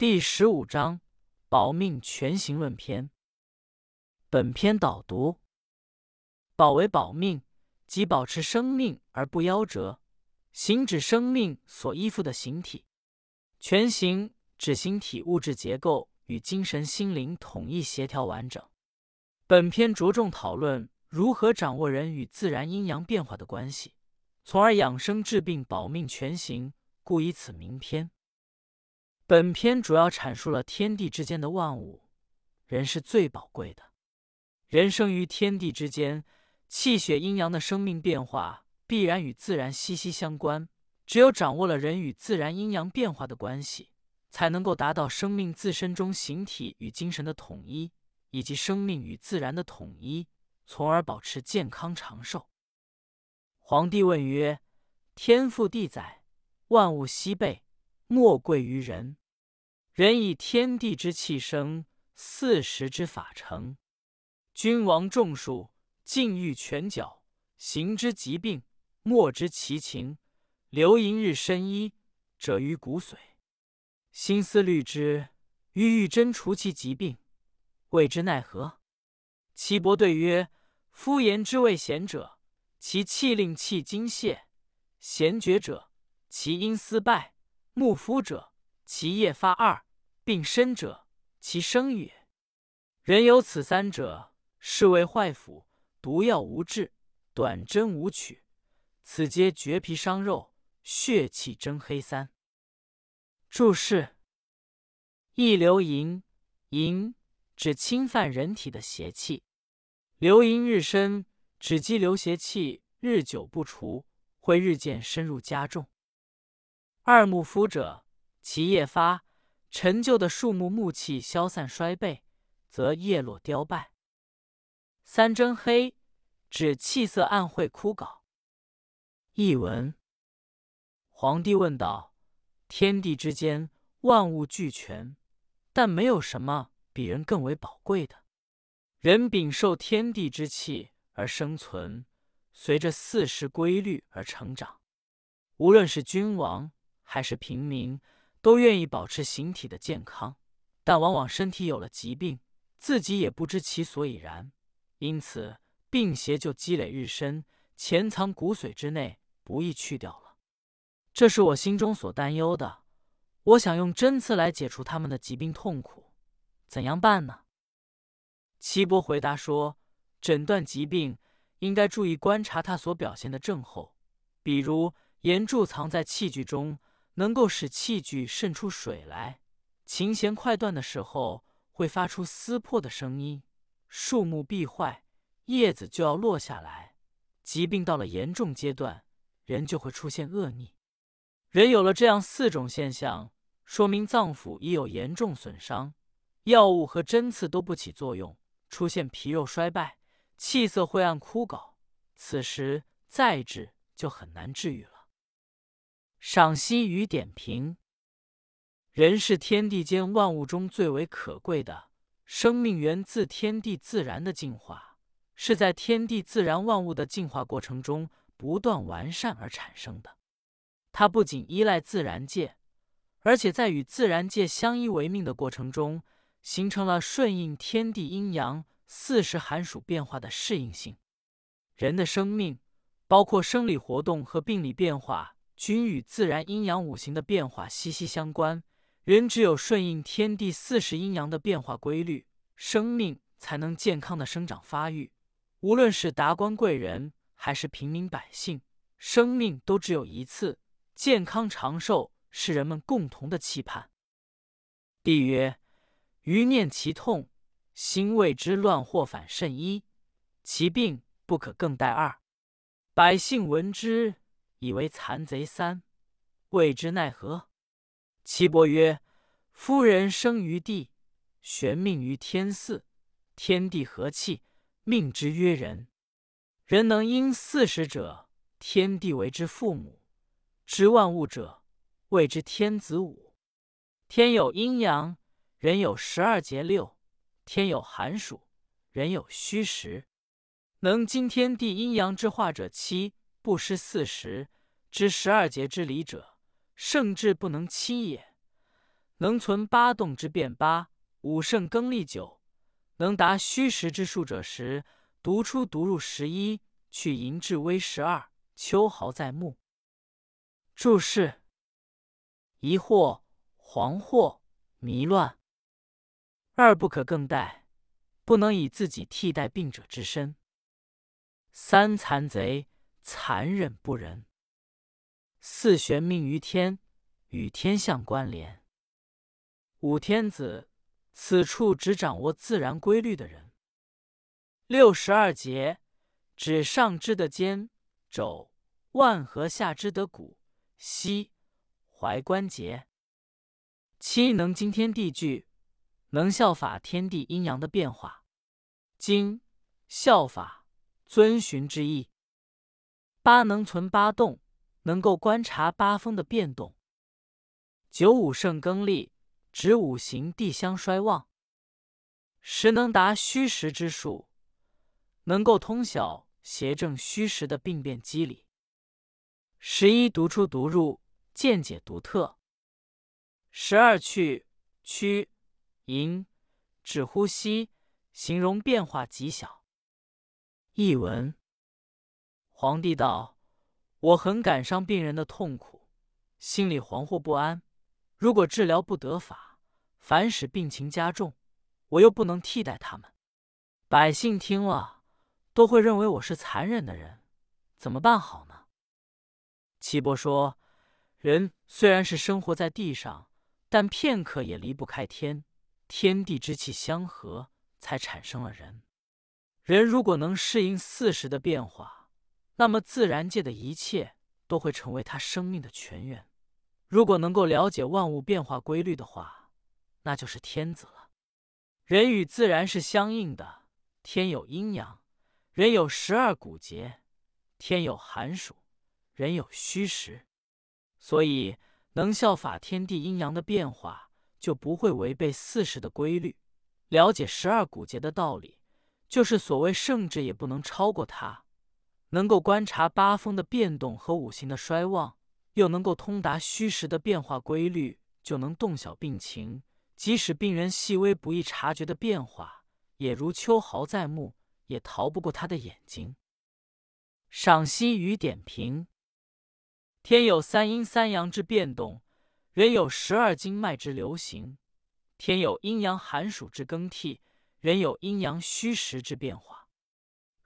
第十五章保命全行论篇。本篇导读：保为保命，即保持生命而不夭折；形指生命所依附的形体；全形指形体物质结构与精神心灵统一协调完整。本篇着重讨论如何掌握人与自然阴阳变化的关系，从而养生治病、保命全行，故以此名篇。本篇主要阐述了天地之间的万物，人是最宝贵的。人生于天地之间，气血阴阳的生命变化必然与自然息息相关。只有掌握了人与自然阴阳变化的关系，才能够达到生命自身中形体与精神的统一，以及生命与自然的统一，从而保持健康长寿。皇帝问曰：“天赋地载，万物西备，莫贵于人。”人以天地之气生，四时之法成。君王众数，境遇权角，行之疾病，莫知其情。流盈日深衣，者于骨髓。心思虑之，欲欲真除其疾病，谓之奈何？岐伯对曰：夫言之谓贤者，其气令气精泄；贤绝者，其阴思败；目夫者，其夜发二。病身者，其生也。人有此三者，是谓坏腑。毒药无治，短针无取，此皆绝皮伤肉，血气蒸黑三。注释：一流淫，淫指侵犯人体的邪气；流淫日深，指积流邪气日久不除，会日渐深入加重。二目夫者，其叶发。陈旧的树木木气消散衰败，则叶落凋败。三针黑指气色暗晦枯槁。译文：皇帝问道：天地之间万物俱全，但没有什么比人更为宝贵的。人禀受天地之气而生存，随着四时规律而成长。无论是君王还是平民。都愿意保持形体的健康，但往往身体有了疾病，自己也不知其所以然，因此病邪就积累日深，潜藏骨髓之内，不易去掉了。这是我心中所担忧的。我想用针刺来解除他们的疾病痛苦，怎样办呢？岐伯回答说：诊断疾病应该注意观察它所表现的症候，比如炎柱藏在器具中。能够使器具渗出水来，琴弦快断的时候会发出撕破的声音，树木必坏，叶子就要落下来。疾病到了严重阶段，人就会出现恶逆。人有了这样四种现象，说明脏腑已有严重损伤，药物和针刺都不起作用，出现皮肉衰败，气色晦暗枯槁。此时再治就很难治愈了。赏析与点评：人是天地间万物中最为可贵的生命，源自天地自然的进化，是在天地自然万物的进化过程中不断完善而产生的。它不仅依赖自然界，而且在与自然界相依为命的过程中，形成了顺应天地阴阳四时寒暑变化的适应性。人的生命，包括生理活动和病理变化。均与自然阴阳五行的变化息息相关。人只有顺应天地四时阴阳的变化规律，生命才能健康的生长发育。无论是达官贵人还是平民百姓，生命都只有一次，健康长寿是人们共同的期盼。帝曰：“余念其痛，心为之乱，或反甚一。其病不可更待二。百姓闻之。”以为残贼三，谓之奈何？岐伯曰：“夫人生于地，玄命于天四，天地和气，命之曰人。人能因四时者，天地为之父母；知万物者，谓之天子五。天有阴阳，人有十二节六；天有寒暑，人有虚实。能经天地阴阳之化者七。”不失四时，知十二节之理者，圣智不能欺也。能存八动之变八，五圣更立九，能达虚实之数者十，独出独入十一，去淫至微十二，秋毫在目。注释：疑惑、惶惑、迷乱，二不可更待，不能以自己替代病者之身。三残贼，残忍不仁。四玄命于天，与天相关联。五天子，此处只掌握自然规律的人。六十二节，指上肢的肩、肘、腕和下肢的骨、膝、踝关节。七能经天地聚，能效法天地阴阳的变化。经效法。遵循之意。八能存八动，能够观察八风的变动。九五胜更利，指五行地相衰旺。十能达虚实之数，能够通晓邪正虚实的病变机理。十一独出独入，见解独特。十二去屈盈，指呼吸，形容变化极小。译文：皇帝道：“我很感伤病人的痛苦，心里惶惑不安。如果治疗不得法，反使病情加重，我又不能替代他们。百姓听了，都会认为我是残忍的人，怎么办好呢？”岐伯说：“人虽然是生活在地上，但片刻也离不开天，天地之气相合，才产生了人。”人如果能适应四时的变化，那么自然界的一切都会成为他生命的泉源。如果能够了解万物变化规律的话，那就是天子了。人与自然是相应的，天有阴阳，人有十二骨节；天有寒暑，人有虚实。所以能效法天地阴阳的变化，就不会违背四时的规律。了解十二骨节的道理。就是所谓圣智也不能超过它，能够观察八风的变动和五行的衰旺，又能够通达虚实的变化规律，就能洞晓病情。即使病人细微不易察觉的变化，也如秋毫在目，也逃不过他的眼睛。赏析与点评：天有三阴三阳之变动，人有十二经脉之流行；天有阴阳寒暑之更替。人有阴阳虚实之变化，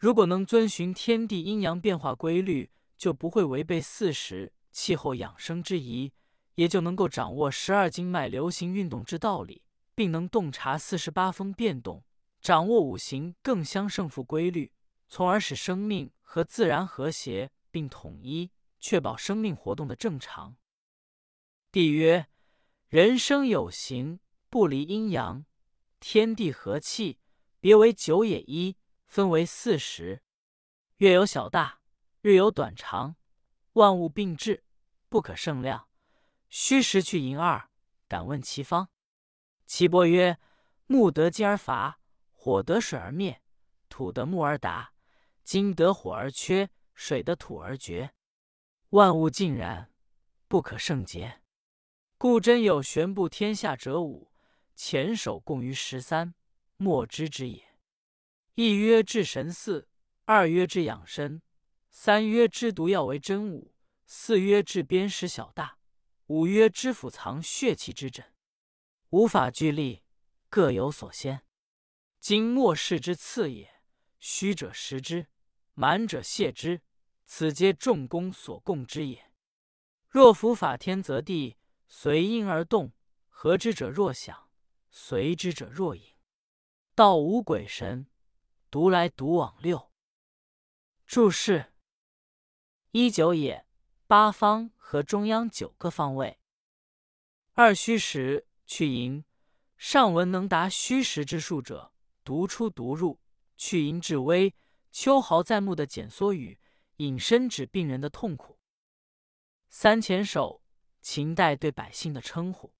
如果能遵循天地阴阳变化规律，就不会违背四时气候养生之宜，也就能够掌握十二经脉流行运动之道理，并能洞察四十八风变动，掌握五行更相胜负规律，从而使生命和自然和谐并统一，确保生命活动的正常。帝曰：人生有形，不离阴阳。天地和气，别为九也一，分为四时。月有小大，日有短长，万物并至，不可胜量。虚实去迎二，敢问其方？岐伯曰：木得金而伐，火得水而灭，土得木而达，金得火而缺，水得土而绝。万物尽然，不可胜竭。故真有玄布天下者五。前手共于十三，莫知之也。一曰治神嗣，二曰治养身，三曰知毒药为真武，四曰治砭石小大，五曰知府藏血气之诊。无法俱立，各有所先。今末世之次也。虚者实之，满者谢之，此皆众公所共之也。若服法天则地，随因而动，合之者若想。随之者若影，道无鬼神，独来独往六。注释：一九也，八方和中央九个方位。二虚实去淫，上文能达虚实之数者，独出独入，去淫至微，秋毫在目的简缩语，引申指病人的痛苦。三前手，秦代对百姓的称呼。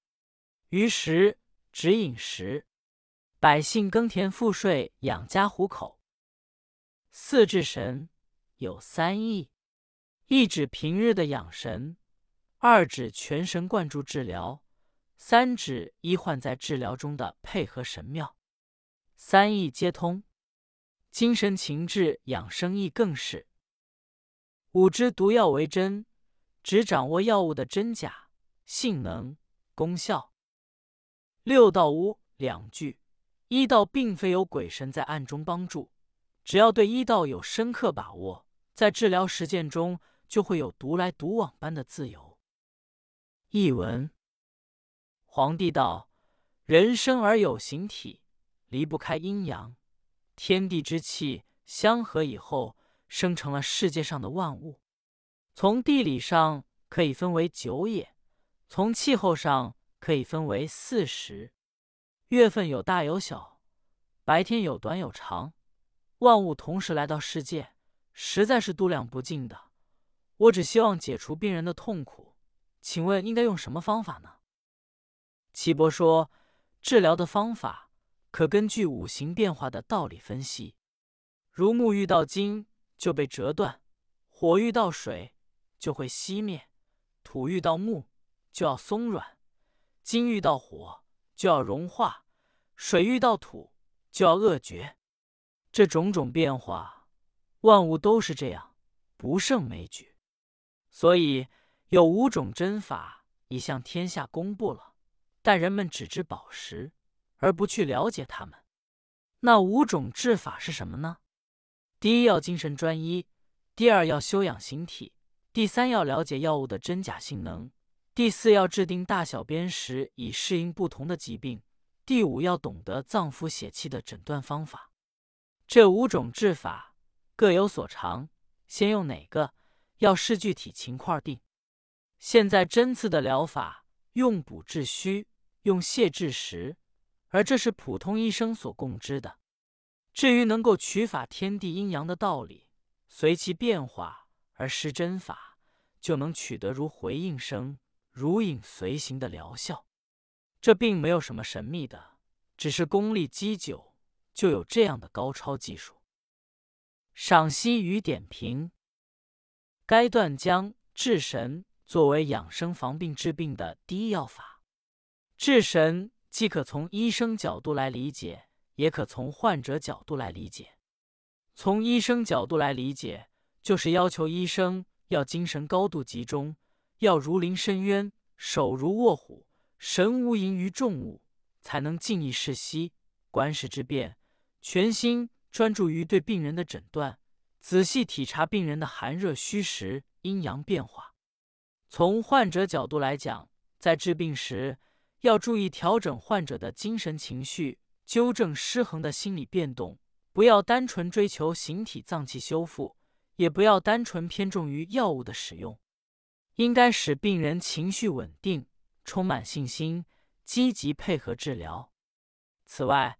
于时。指饮食，百姓耕田赋税，养家糊口。四治神有三义：一指平日的养神，二指全神贯注治疗，三指医患在治疗中的配合神妙，三义皆通。精神情志养生亦更是。五知毒药为真，只掌握药物的真假、性能、功效。六道无两句，医道并非有鬼神在暗中帮助，只要对医道有深刻把握，在治疗实践中就会有独来独往般的自由。译文。皇帝道：“人生而有形体，离不开阴阳。天地之气相合以后，生成了世界上的万物。从地理上可以分为九野，从气候上可以分为四时。月份有大有小，白天有短有长，万物同时来到世界，实在是度量不尽的。我只希望解除病人的痛苦，请问应该用什么方法呢？”岐伯说：“治疗的方法可根据五行变化的道理分析。如木遇到金就被折断，火遇到水就会熄灭，土遇到木就要松软，金遇到火就要融化，水遇到土就要恶绝。这种种变化，万物都是这样，不胜枚举。所以有五种针法已向天下公布了。”但人们只知宝石，而不去了解它们。那五种治法是什么呢？第一要精神专一，第二要修养形体，第三要了解药物的真假性能，第四要制定大小便时以适应不同的疾病，第五要懂得脏腑血气的诊断方法。这五种治法各有所长，先用哪个，要视具体情况定。现在针刺的疗法用补治虚。用泻治实，而这是普通医生所共知的。至于能够取法天地阴阳的道理，随其变化而施针法，就能取得如回应声、如影随形的疗效。这并没有什么神秘的，只是功力积久，就有这样的高超技术。赏析与点评：该段将治神作为养生防病治病的第一要法。治神既可从医生角度来理解，也可从患者角度来理解。从医生角度来理解，就是要求医生要精神高度集中，要如临深渊，手如卧虎，神无盈于众物，才能静意视息，观世之变，全心专注于对病人的诊断，仔细体察病人的寒热虚实、阴阳变化。从患者角度来讲，在治病时，要注意调整患者的精神情绪，纠正失衡的心理变动。不要单纯追求形体脏器修复，也不要单纯偏重于药物的使用。应该使病人情绪稳定，充满信心，积极配合治疗。此外，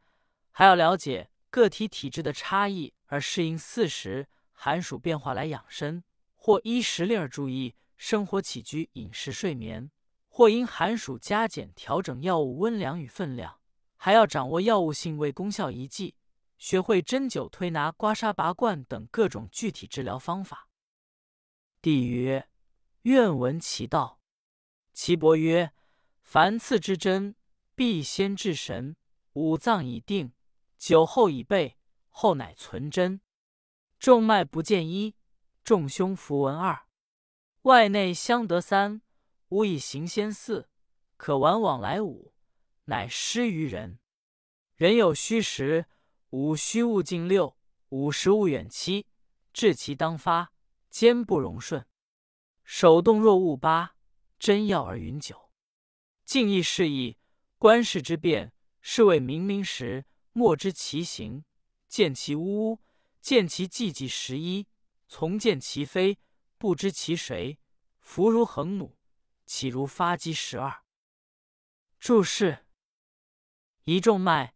还要了解个体体质的差异，而适应四时寒暑变化来养生，或依时令而注意生活起居、饮食、睡眠。或因寒暑加减调整药物温凉与分量，还要掌握药物性味、功效遗迹，学会针灸、推拿、刮痧、拔罐等各种具体治疗方法。帝曰：“愿闻其道。”岐伯曰：“凡刺之针，必先治神。五脏已定，酒后已备，后乃存针。众脉不见一，众胸符文二，外内相得三。”吾以行先四，可玩往来五，乃失于人。人有虚实，五虚物近六，五实物远七，治其当发，坚不容顺。手动若误八，真要而云九。静意示意，观世之变，是谓明明时，莫知其形，见其呜呜，见其寂寂十一，从见其非，不知其谁。弗如横弩。岂如发机十二？注释：一众脉，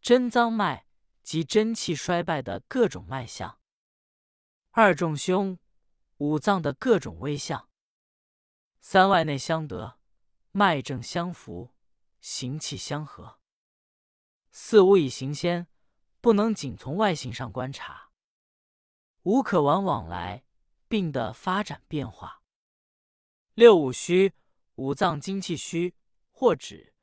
真脏脉及真气衰败的各种脉象；二众胸，五脏的各种微象；三外内相得，脉正相符，行气相合；四无以行先，不能仅从外形上观察；五可往往来，病的发展变化。六五虚，五脏精气虚，或指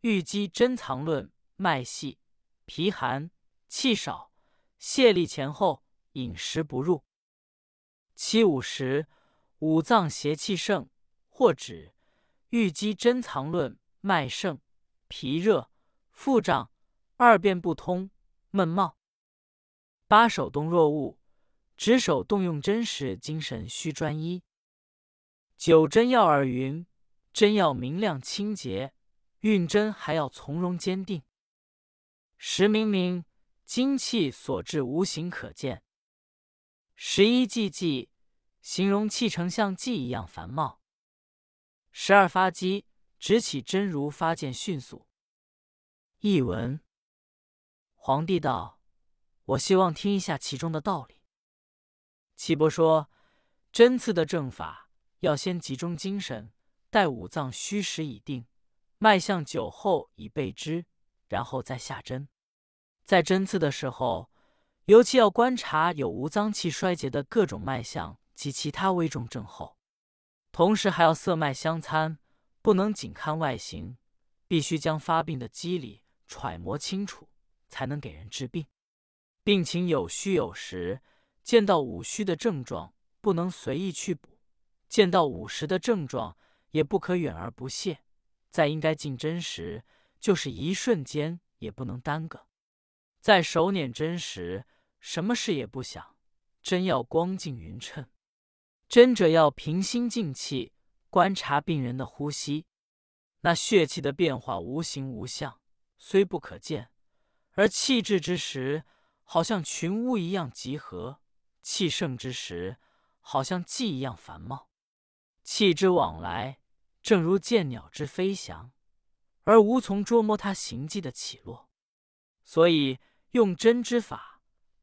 玉肌珍藏论，脉细，皮寒，气少，泄力前后，饮食不入。七五十，五脏邪气盛，或指玉肌珍藏论，脉盛，脾热，腹胀，二便不通，闷冒。八手动若物，指手动用针时，精神需专一。九针要耳云，针要明亮清洁，运针还要从容坚定。十明明，精气所至，无形可见。十一寂寂，形容气成像寂一样繁茂。十二发机，直起针如发箭迅速。译文：皇帝道：“我希望听一下其中的道理。”岐伯说：“针刺的正法。”要先集中精神，待五脏虚实已定，脉象久后已备之，然后再下针。在针刺的时候，尤其要观察有无脏气衰竭的各种脉象及其他危重症候，同时还要色脉相参，不能仅看外形，必须将发病的机理揣摩清楚，才能给人治病。病情有虚有实，见到五虚的症状，不能随意去补。见到五实的症状，也不可远而不屑。在应该进针时，就是一瞬间也不能耽搁。在手捻针时，什么事也不想，针要光净匀称。针者要平心静气，观察病人的呼吸。那血气的变化无形无相，虽不可见，而气滞之时，好像群巫一样集合；气盛之时，好像寂一样繁茂。气之往来，正如见鸟之飞翔，而无从捉摸它行迹的起落。所以用针之法，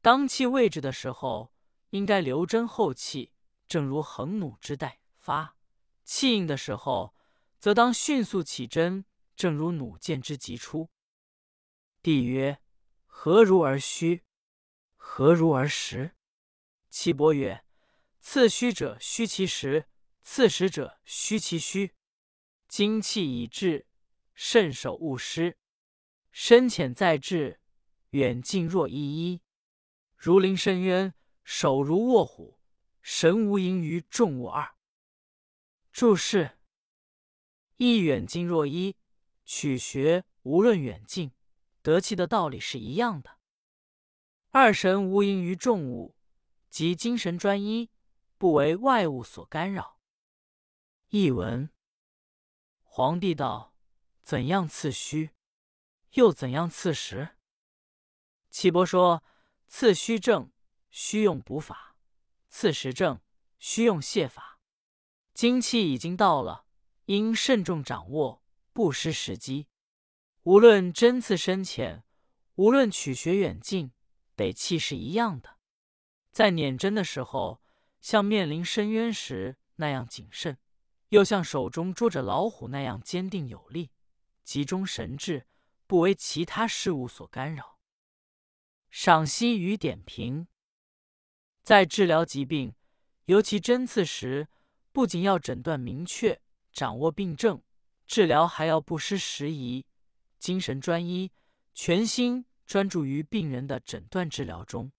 当气位置的时候，应该留针后气，正如横弩之待发；气应的时候，则当迅速起针，正如弩箭之急出。帝曰：何如而虚？何如而实？岐伯曰：次虚者虚其实。刺实者虚其虚，精气已至，慎守勿失。深浅在志，远近若一一。如临深渊，手如卧虎，神无盈于众物二。注释：一远近若一，取学无论远近，得气的道理是一样的。二神无盈于众物，即精神专一，不为外物所干扰。译文：皇帝道：“怎样刺虚，又怎样刺实？”岐伯说：“刺虚症，需用补法；刺实症，需用泻法。精气已经到了，应慎重掌握，不失时机。无论针刺深浅，无论取穴远近，得气是一样的。在捻针的时候，像面临深渊时那样谨慎。”又像手中捉着老虎那样坚定有力，集中神志，不为其他事物所干扰。赏析与点评：在治疗疾病，尤其针刺时，不仅要诊断明确，掌握病症，治疗还要不失时宜，精神专一，全心专注于病人的诊断治疗中。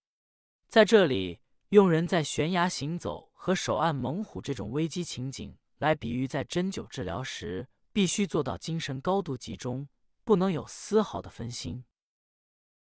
在这里，用人在悬崖行走和手按猛虎这种危机情景。来比喻，在针灸治疗时，必须做到精神高度集中，不能有丝毫的分心。